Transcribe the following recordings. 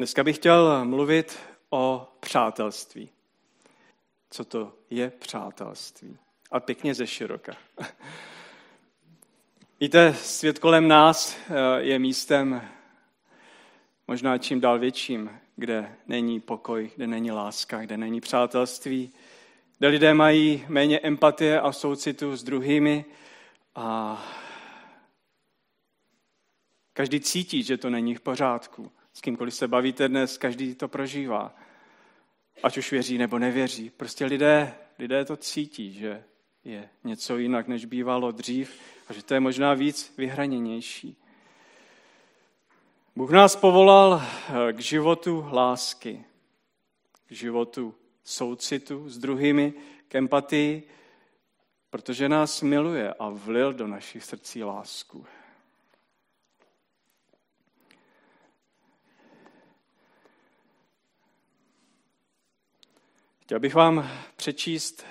Dneska bych chtěl mluvit o přátelství. Co to je přátelství? A pěkně ze široka. Víte, svět kolem nás eh, je místem možná čím dál větším, kde není pokoj, kde není láska, kde není přátelství, kde lidé mají méně empatie a soucitu s druhými a každý cítí, že to není v pořádku. S kýmkoliv se bavíte dnes, každý to prožívá. Ať už věří nebo nevěří. Prostě lidé, lidé to cítí, že je něco jinak, než bývalo dřív a že to je možná víc vyhraněnější. Bůh nás povolal eh, k životu lásky, k životu soucitu s druhými, k empatii, protože nás miluje a vlil do našich srdcí lásku. Chtěl bych vám přečíst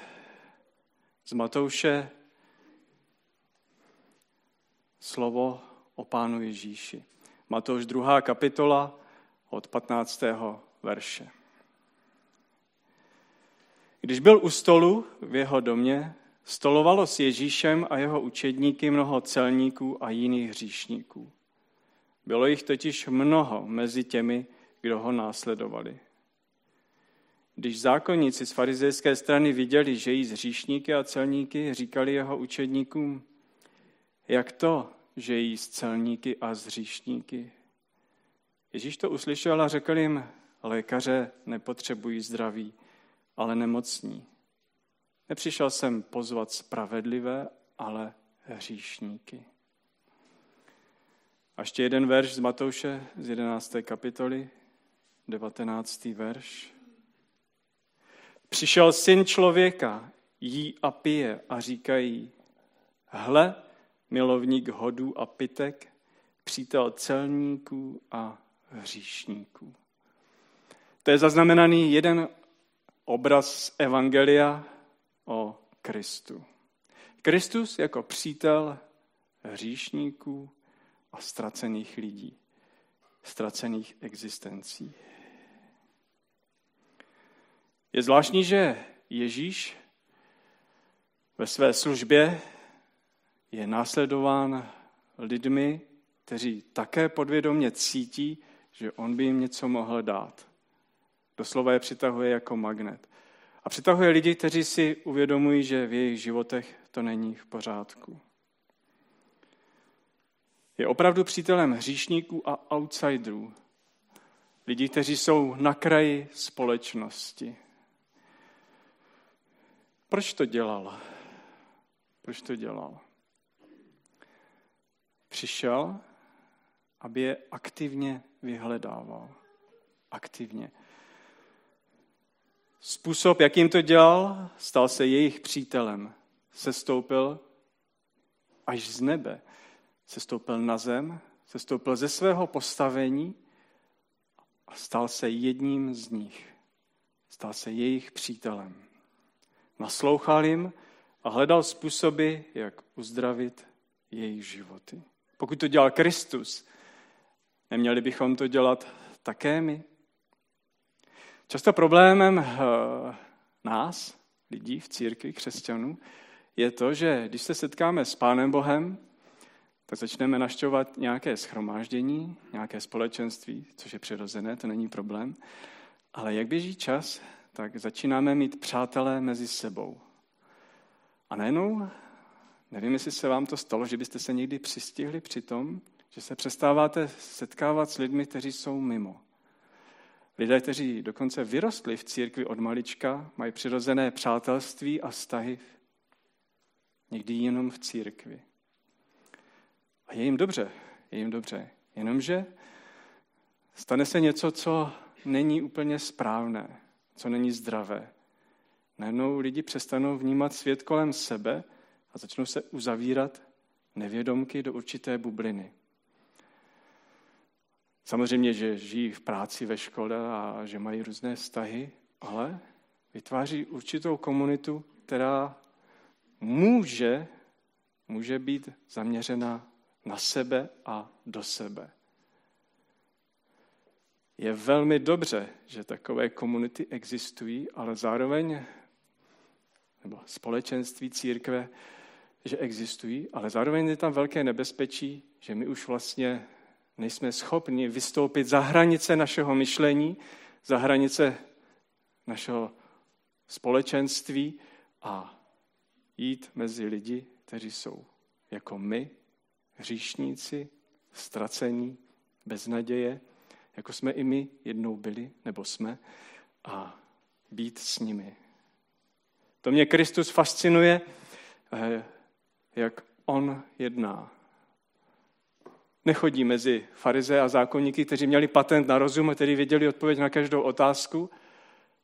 z Matouše slovo o Pánu Ježíši. Matouš 2. kapitola od 15. verše. Když byl u stolu v jeho domě, stolovalo s Ježíšem a jeho učedníky mnoho celníků a jiných hříšníků. Bylo jich totiž mnoho mezi těmi, kdo ho následovali. Když zákonníci z farizejské strany viděli, že jí z hříšníky a celníky, říkali jeho učedníkům, jak to, že jí z celníky a z hříšníky? Ježíš to uslyšel a řekl jim, lékaře nepotřebují zdraví, ale nemocní. Nepřišel jsem pozvat spravedlivé, ale hříšníky. A ještě jeden verš z Matouše z 11. kapitoly, 19. verš. Přišel syn člověka, jí a pije a říkají, hle, milovník hodů a pitek, přítel celníků a hříšníků. To je zaznamenaný jeden obraz z Evangelia o Kristu. Kristus jako přítel hříšníků a ztracených lidí, ztracených existencí. Je zvláštní, že Ježíš ve své službě je následován lidmi, kteří také podvědomě cítí, že on by jim něco mohl dát. Doslova je přitahuje jako magnet. A přitahuje lidi, kteří si uvědomují, že v jejich životech to není v pořádku. Je opravdu přítelem hříšníků a outsiderů. Lidí, kteří jsou na kraji společnosti. Proč to dělal? Proč to dělal? Přišel, aby je aktivně vyhledával. Aktivně. Způsob, jakým to dělal, stal se jejich přítelem. Sestoupil až z nebe. Sestoupil na zem, sestoupil ze svého postavení a stal se jedním z nich. Stal se jejich přítelem. Naslouchal jim a hledal způsoby, jak uzdravit jejich životy. Pokud to dělal Kristus, neměli bychom to dělat také my? Často problémem eh, nás, lidí v církvi, křesťanů, je to, že když se setkáme s Pánem Bohem, tak začneme naštěvovat nějaké schromáždění, nějaké společenství, což je přirozené, to není problém. Ale jak běží čas, tak začínáme mít přátelé mezi sebou. A najednou, nevím, jestli se vám to stalo, že byste se někdy přistihli při tom, že se přestáváte setkávat s lidmi, kteří jsou mimo. Lidé, kteří dokonce vyrostli v církvi od malička, mají přirozené přátelství a vztahy někdy jenom v církvi. A je jim dobře, je jim dobře. Jenomže stane se něco, co není úplně správné co není zdravé. Najednou lidi přestanou vnímat svět kolem sebe a začnou se uzavírat nevědomky do určité bubliny. Samozřejmě, že žijí v práci, ve škole a že mají různé vztahy, ale vytváří určitou komunitu, která může, může být zaměřena na sebe a do sebe. Je velmi dobře, že takové komunity existují, ale zároveň, nebo společenství církve, že existují, ale zároveň je tam velké nebezpečí, že my už vlastně nejsme schopni vystoupit za hranice našeho myšlení, za hranice našeho společenství a jít mezi lidi, kteří jsou jako my, hříšníci, ztracení, bez naděje, jako jsme i my jednou byli, nebo jsme, a být s nimi. To mě Kristus fascinuje, eh, jak on jedná. Nechodí mezi farize a zákonníky, kteří měli patent na rozum a kteří věděli odpověď na každou otázku.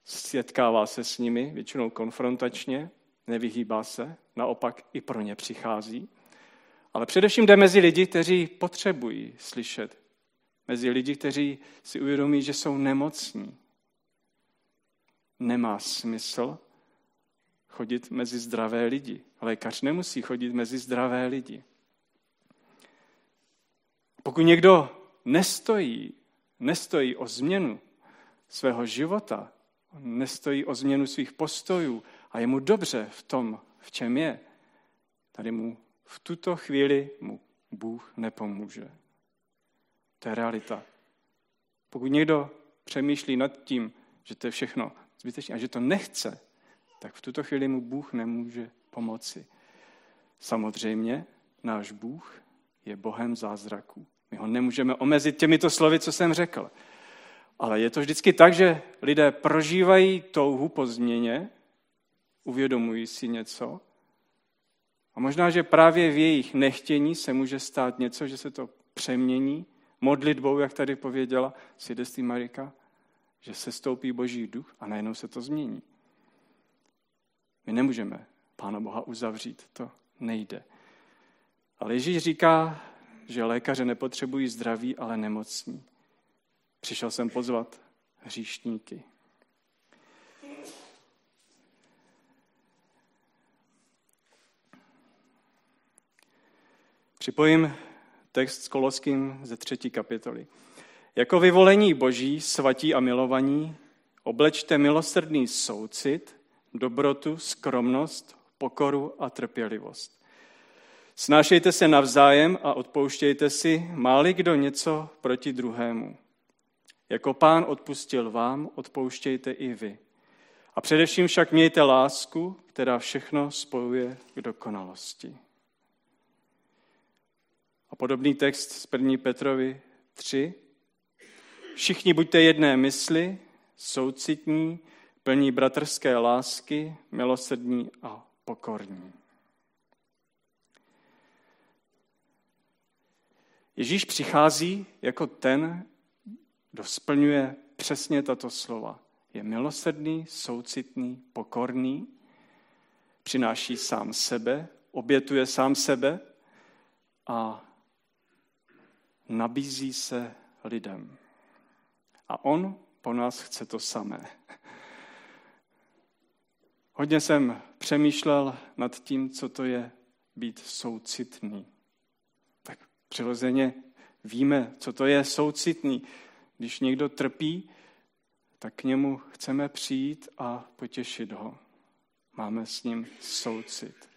Setkává se s nimi, většinou konfrontačně, nevyhýbá se, naopak i pro ně přichází. Ale především jde mezi lidi, kteří potřebují slyšet. Mezi lidi, kteří si uvědomí, že jsou nemocní. Nemá smysl chodit mezi zdravé lidi. Lékař nemusí chodit mezi zdravé lidi. Pokud někdo nestojí, nestojí o změnu svého života, nestojí o změnu svých postojů a je mu dobře v tom, v čem je, tady mu v tuto chvíli mu Bůh nepomůže. To je realita. Pokud někdo přemýšlí nad tím, že to je všechno zbytečné a že to nechce, tak v tuto chvíli mu Bůh nemůže pomoci. Samozřejmě náš Bůh je Bohem zázraků. My ho nemůžeme omezit těmito slovy, co jsem řekl. Ale je to vždycky tak, že lidé prožívají touhu po změně, uvědomují si něco a možná, že právě v jejich nechtění se může stát něco, že se to přemění modlitbou, jak tady pověděla svědectví Marika, že se stoupí boží duch a najednou se to změní. My nemůžeme Pána Boha uzavřít, to nejde. Ale Ježíš říká, že lékaře nepotřebují zdraví, ale nemocní. Přišel jsem pozvat hříšníky. Připojím text s Koloským ze třetí kapitoly. Jako vyvolení boží, svatí a milovaní, oblečte milosrdný soucit, dobrotu, skromnost, pokoru a trpělivost. Snášejte se navzájem a odpouštějte si, máli kdo něco proti druhému. Jako pán odpustil vám, odpouštějte i vy. A především však mějte lásku, která všechno spojuje k dokonalosti. A podobný text z 1. Petrovi 3. Všichni buďte jedné mysli, soucitní, plní bratrské lásky, milosrdní a pokorní. Ježíš přichází jako ten, kdo splňuje přesně tato slova. Je milosrdný, soucitný, pokorný, přináší sám sebe, obětuje sám sebe a nabízí se lidem. A on po nás chce to samé. Hodně jsem přemýšlel nad tím, co to je být soucitný. Tak přirozeně víme, co to je soucitný. Když někdo trpí, tak k němu chceme přijít a potěšit ho. Máme s ním soucit.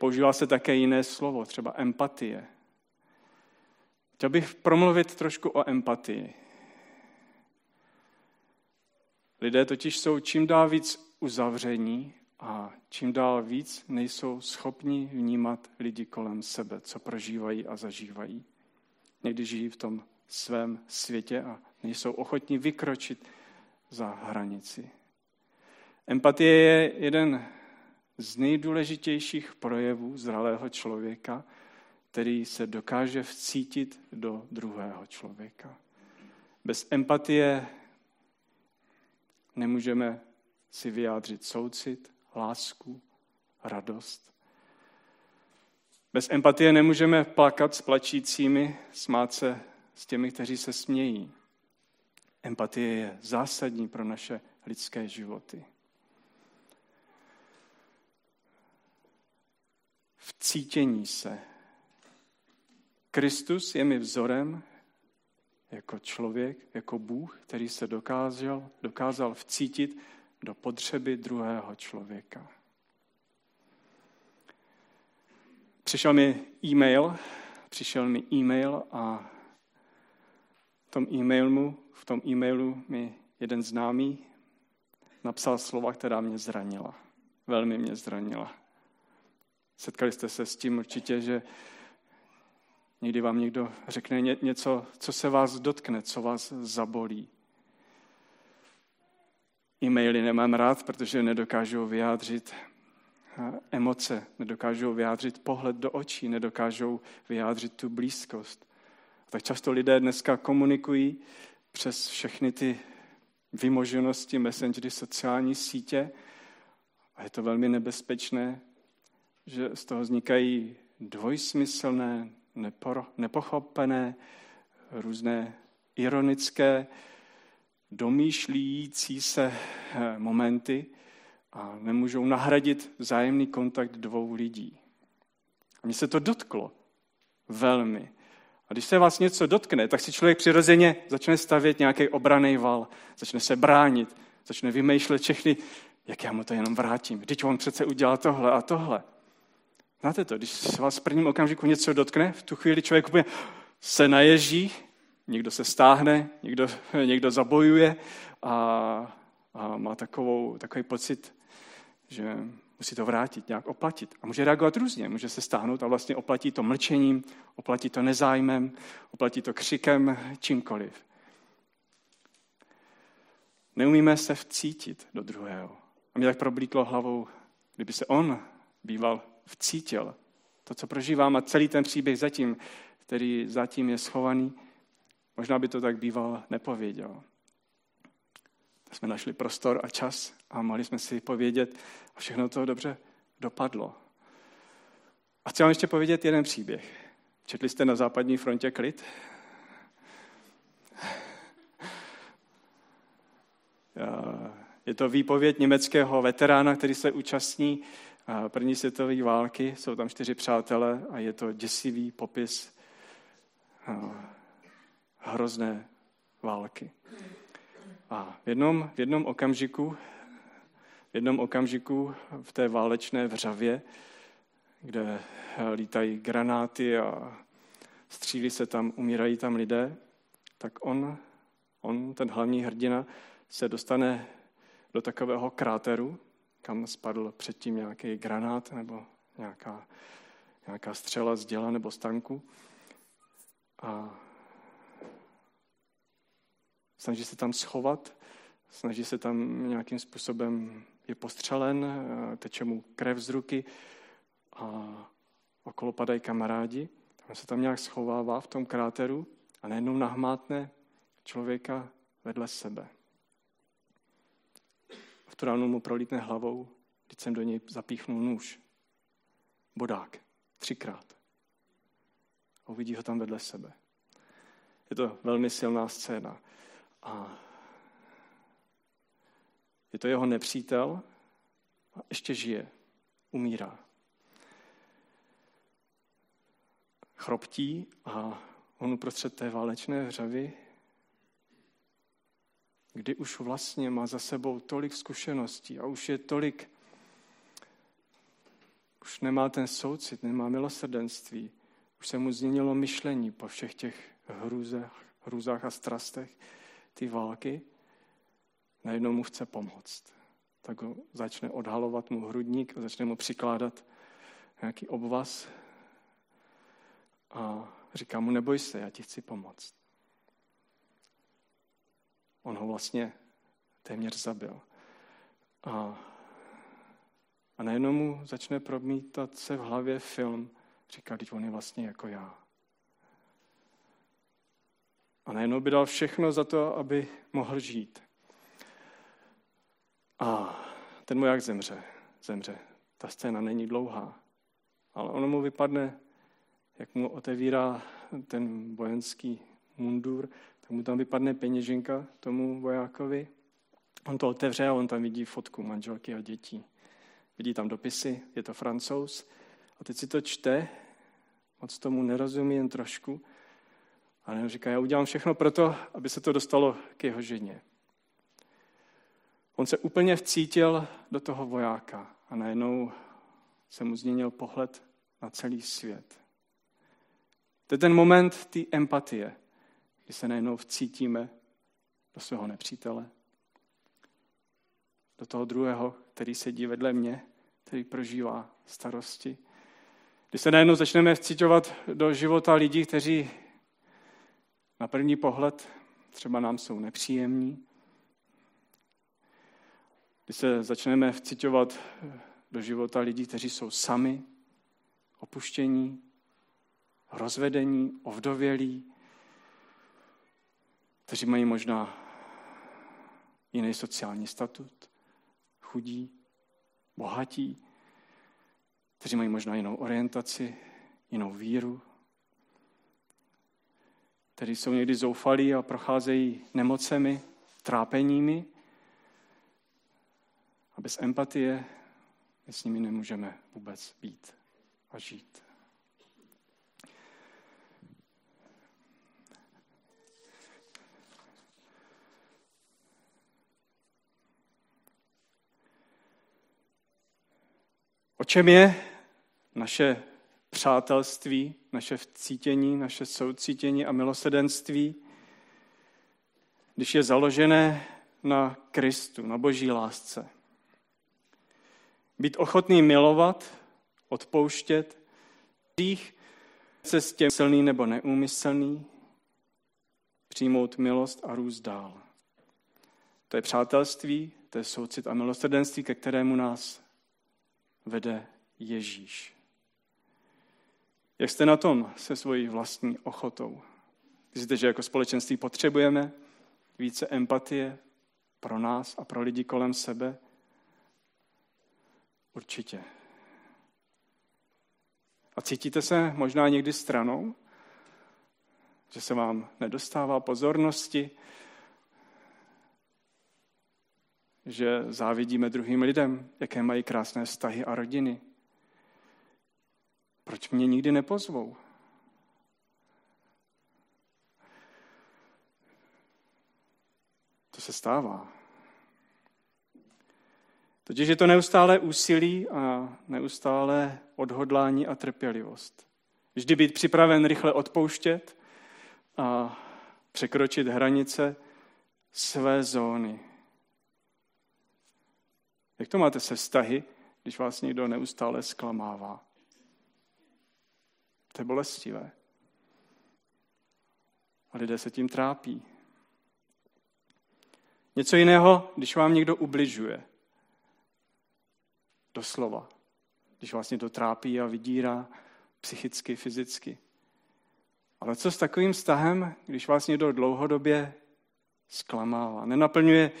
Používá se také jiné slovo, třeba empatie. Chtěl bych promluvit trošku o empatii. Lidé totiž jsou čím dál víc uzavření a čím dál víc nejsou schopni vnímat lidi kolem sebe, co prožívají a zažívají. Někdy žijí v tom svém světě a nejsou ochotní vykročit za hranici. Empatie je jeden z nejdůležitějších projevů zralého člověka, který se dokáže vcítit do druhého člověka. Bez empatie nemůžeme si vyjádřit soucit, lásku, radost. Bez empatie nemůžeme plakat s plačícími, smát se s těmi, kteří se smějí. Empatie je zásadní pro naše lidské životy. V cítění se Kristus je mi vzorem, jako člověk, jako Bůh, který se dokázal, dokázal vcítit do potřeby druhého člověka. Přišel mi e-mail, přišel mi e-mail a v tom e-mailu, v tom e-mailu mi jeden známý napsal slova, která mě zranila. Velmi mě zranila. Setkali jste se s tím určitě, že někdy vám někdo řekne něco, co se vás dotkne, co vás zabolí. E-maily nemám rád, protože nedokážou vyjádřit eh, emoce, nedokážou vyjádřit pohled do očí, nedokážou vyjádřit tu blízkost. Tak často lidé dneska komunikují přes všechny ty vymoženosti, messengery, sociální sítě a je to velmi nebezpečné, že z toho vznikají dvojsmyslné, nepochopené, různé ironické, domýšlící se eh, momenty a nemůžou nahradit vzájemný kontakt dvou lidí. A mně se to dotklo velmi. A když se vás něco dotkne, tak si člověk přirozeně začne stavět nějaký obraný val, začne se bránit, začne vymýšlet všechny, jak já mu to jenom vrátím. Teď on přece udělal tohle a tohle. Znáte to, když se vás v prvním okamžiku něco dotkne, v tu chvíli člověk úplně se naježí, někdo se stáhne, někdo, někdo zabojuje a, a má takovou, takový pocit, že musí to vrátit, nějak oplatit. A může reagovat různě. Může se stáhnout a vlastně oplatí to mlčením, oplatí to nezájmem, oplatí to křikem, čímkoliv. Neumíme se vcítit do druhého. A mě tak problíklo hlavou, kdyby se on býval vcítil to, co prožívám a celý ten příběh zatím, který zatím je schovaný, možná by to tak býval nepověděl. Tak jsme našli prostor a čas a mohli jsme si povědět a všechno to dobře dopadlo. A chci vám ještě povědět jeden příběh. Četli jste na západní frontě klid? Je to výpověď německého veterána, který se účastní první světové války. Jsou tam čtyři přátelé a je to děsivý popis hrozné války. A v jednom, v jednom okamžiku, v jednom okamžiku v té válečné vřavě, kde lítají granáty a střílí se tam, umírají tam lidé, tak on, on, ten hlavní hrdina, se dostane do takového kráteru, kam spadl předtím nějaký granát nebo nějaká, nějaká střela z děla nebo z tanku. A snaží se tam schovat, snaží se tam nějakým způsobem, je postřelen, teče mu krev z ruky a okolo padají kamarádi. On se tam nějak schovává v tom kráteru a najednou nahmátne člověka vedle sebe. V tu ránu mu prolítne hlavou, když jsem do něj zapíchnul nůž. Bodák. Třikrát. A uvidí ho tam vedle sebe. Je to velmi silná scéna. A je to jeho nepřítel a ještě žije. Umírá. Chroptí a on uprostřed té válečné hřavy kdy už vlastně má za sebou tolik zkušeností a už je tolik, už nemá ten soucit, nemá milosrdenství, už se mu změnilo myšlení po všech těch hrůzách, hrůzách a strastech ty války, najednou mu chce pomoct. Tak ho začne odhalovat mu hrudník začne mu přikládat nějaký obvaz a říká mu, neboj se, já ti chci pomoct. On ho vlastně téměř zabil. A, a najednou mu začne promítat se v hlavě film. Říká, teď on je vlastně jako já. A najednou by dal všechno za to, aby mohl žít. A ten mu jak zemře. Zemře. Ta scéna není dlouhá. Ale ono mu vypadne, jak mu otevírá ten vojenský mundur, tak mu tam vypadne peněženka tomu vojákovi. On to otevře a on tam vidí fotku manželky a dětí. Vidí tam dopisy, je to francouz. A teď si to čte, moc tomu nerozumí jen trošku. A najednou říká, já udělám všechno pro to, aby se to dostalo k jeho ženě. On se úplně vcítil do toho vojáka a najednou se mu změnil pohled na celý svět. To je ten moment té empatie, kdy se najednou vcítíme do svého nepřítele, do toho druhého, který sedí vedle mě, který prožívá starosti. Kdy se najednou začneme vcítovat do života lidí, kteří na první pohled třeba nám jsou nepříjemní, kdy se začneme vcitovat do života lidí, kteří jsou sami, opuštění, rozvedení, ovdovělí, kteří mají možná jiný sociální statut, chudí, bohatí, kteří mají možná jinou orientaci, jinou víru, kteří jsou někdy zoufalí a procházejí nemocemi, trápeními. A bez empatie my s nimi nemůžeme vůbec být a žít. O čem je naše přátelství, naše vcítění, naše soucítění a milosedenství, když je založené na Kristu, na boží lásce. Být ochotný milovat, odpouštět, dých těm silný nebo neúmyslný, přijmout milost a růst dál. To je přátelství, to je soucit a milosrdenství, ke kterému nás vede Ježíš. Jak jste na tom se svojí vlastní ochotou? Myslíte, že jako společenství potřebujeme více empatie pro nás a pro lidi kolem sebe? Určitě. A cítíte se možná někdy stranou? Že se vám nedostává pozornosti? Že závidíme druhým lidem, jaké mají krásné vztahy a rodiny? Proč mě nikdy nepozvou? To se stává. Totiž je to neustále úsilí a neustále odhodlání a trpělivost. Vždy být připraven rychle odpouštět a překročit hranice své zóny. Jak to máte se vztahy, když vás někdo neustále zklamává? To je bolestivé. A lidé se tím trápí. Něco jiného, když vám někdo ubližuje. Doslova. Když vás někdo trápí a vydírá psychicky, fyzicky. Ale co s takovým vztahem, když vás někdo dlouhodobě zklamává, nenaplňuje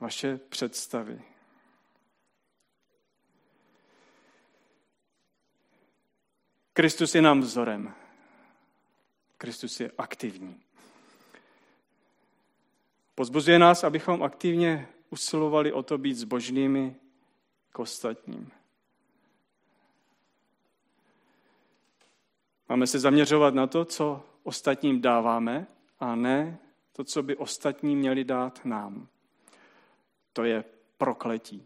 vaše představy? Kristus je nám vzorem. Kristus je aktivní. Pozbuzuje nás, abychom aktivně usilovali o to být zbožnými k ostatním. Máme se zaměřovat na to, co ostatním dáváme, a ne to, co by ostatní měli dát nám. To je prokletí.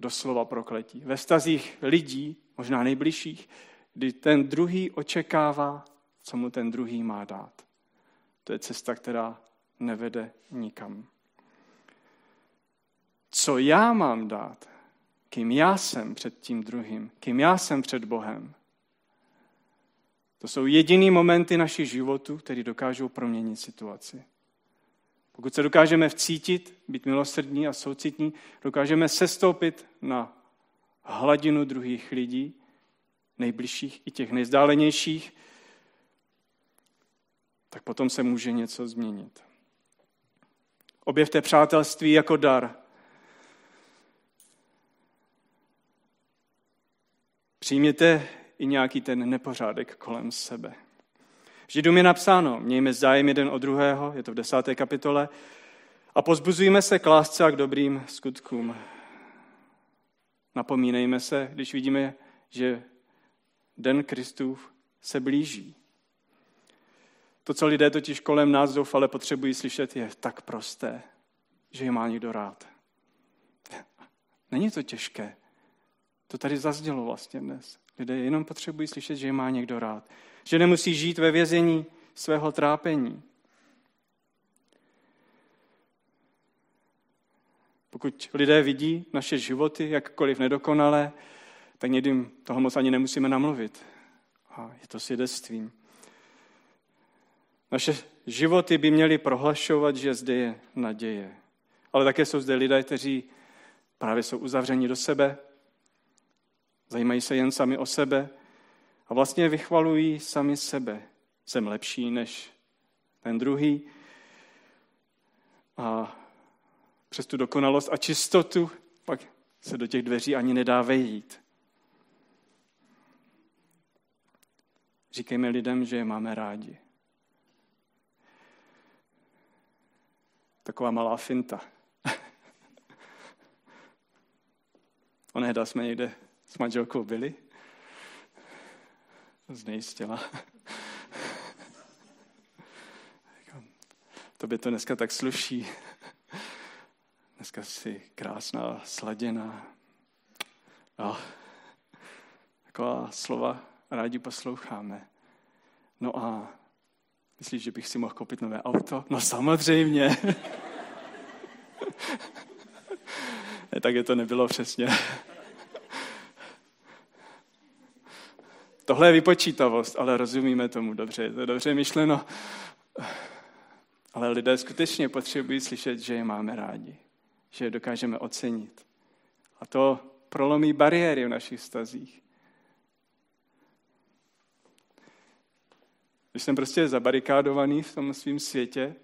Doslova prokletí. Ve stazích lidí, možná nejbližších, kdy ten druhý očekává, co mu ten druhý má dát. To je cesta, která nevede nikam. Co já mám dát? Kým já jsem před tím druhým? Kým já jsem před Bohem? To jsou jediný momenty našich životů, které dokážou proměnit situaci. Pokud se dokážeme vcítit, být milosrdní a soucitní, dokážeme sestoupit na hladinu druhých lidí, nejbližších i těch nejzdálenějších, tak potom se může něco změnit. Objevte přátelství jako dar. Přijměte i nějaký ten nepořádek kolem sebe. Židům je napsáno, mějme zájem jeden o druhého, je to v desáté kapitole, a pozbuzujme se k lásce a k dobrým skutkům. Napomínejme se, když vidíme, že den Kristův se blíží. To, co lidé totiž kolem nás zoufale potřebují slyšet, je tak prosté, že je má někdo rád. Není to těžké. To tady zazdělo vlastně dnes. Lidé jenom potřebují slyšet, že je má někdo rád. Že nemusí žít ve vězení svého trápení. Pokud lidé vidí naše životy jakkoliv nedokonalé, tak někdy toho moc ani nemusíme namluvit. A je to svědectvím. Naše životy by měly prohlašovat, že zde je naděje. Ale také jsou zde lidé, kteří právě jsou uzavřeni do sebe, zajímají se jen sami o sebe a vlastně vychvalují sami sebe. Jsem lepší než ten druhý. A přes tu dokonalost a čistotu pak se do těch dveří ani nedá vejít. Říkejme lidem, že je máme rádi. Taková malá finta. Onehda jsme někde s manželkou byli. Znejistila. Tobě to dneska tak sluší. Dneska jsi krásná, sladěná. No, taková slova rádi posloucháme. No a myslíš, že bych si mohl koupit nové auto? No samozřejmě. ne, tak je to nebylo přesně. Tohle je vypočítavost, ale rozumíme tomu dobře, je to dobře myšleno. Ale lidé skutečně potřebují slyšet, že je máme rádi, že je dokážeme ocenit. A to prolomí bariéry v našich stazích. Když jsem prostě zabarikádovaný v tom svém světě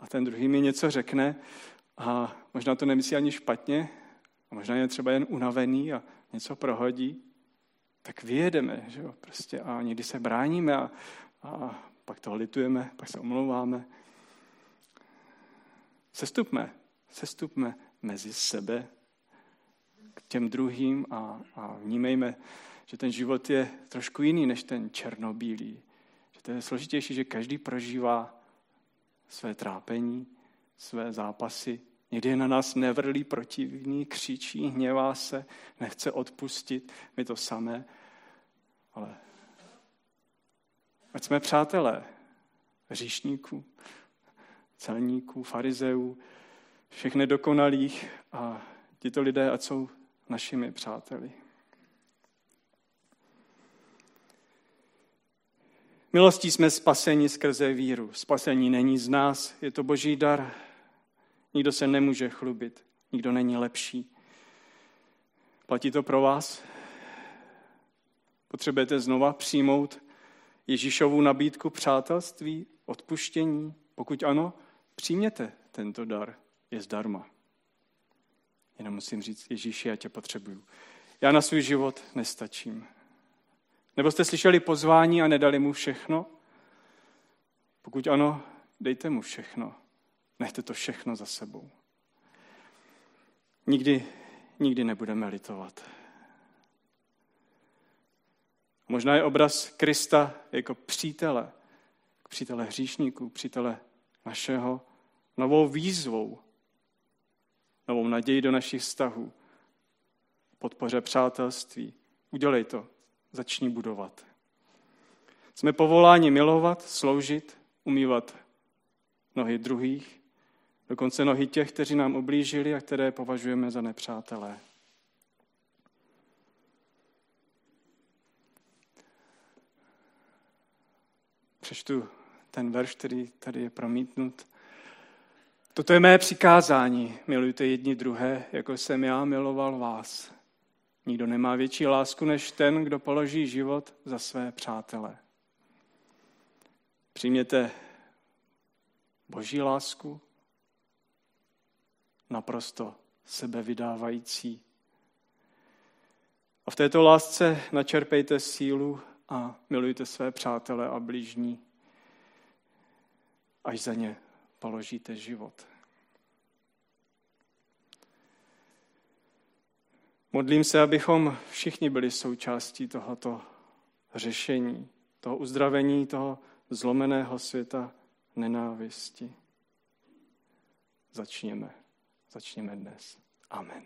a ten druhý mi něco řekne a možná to nemyslí ani špatně, a možná je třeba jen unavený a něco prohodí, tak vyjedeme, že jo, prostě a někdy se bráníme a, a pak toho litujeme, pak se omlouváme. Sestupme, sestupme mezi sebe k těm druhým a, a vnímejme, že ten život je trošku jiný než ten černobílý. Že to je složitější, že každý prožívá své trápení, své zápasy. Někdy je na nás nevrlý protivný, křičí, hněvá se, nechce odpustit. My to samé. Ale ať jsme přátelé říšníků, celníků, farizeů, všech nedokonalých a tito lidé, ať jsou našimi přáteli. Milostí jsme spaseni skrze víru. Spasení není z nás, je to boží dar. Nikdo se nemůže chlubit, nikdo není lepší. Platí to pro vás? Potřebujete znova přijmout Ježíšovu nabídku přátelství, odpuštění? Pokud ano, přijměte tento dar, je zdarma. Jenom musím říct, Ježíši, já tě potřebuju. Já na svůj život nestačím. Nebo jste slyšeli pozvání a nedali mu všechno? Pokud ano, dejte mu všechno. Nechte to všechno za sebou. Nikdy, nikdy nebudeme litovat. Možná je obraz Krista jako přítele, přítele hříšníků, přítele našeho, novou výzvou, novou naději do našich vztahů, podpoře přátelství. Udělej to, začni budovat. Jsme povoláni milovat, sloužit, umývat nohy druhých, dokonce nohy těch, kteří nám oblížili a které považujeme za nepřátelé. Přečtu ten verš, který tady je promítnut. Toto je mé přikázání. Milujte jedni druhé, jako jsem já miloval vás. Nikdo nemá větší lásku než ten, kdo položí život za své přátele. Přijměte boží lásku, naprosto sebevydávající. A v této lásce načerpejte sílu a milujte své přátele a blížní, až za ně položíte život. Modlím se, abychom všichni byli součástí tohoto řešení, toho uzdravení, toho zlomeného světa nenávisti. Začněme. Začněme dnes. Amen.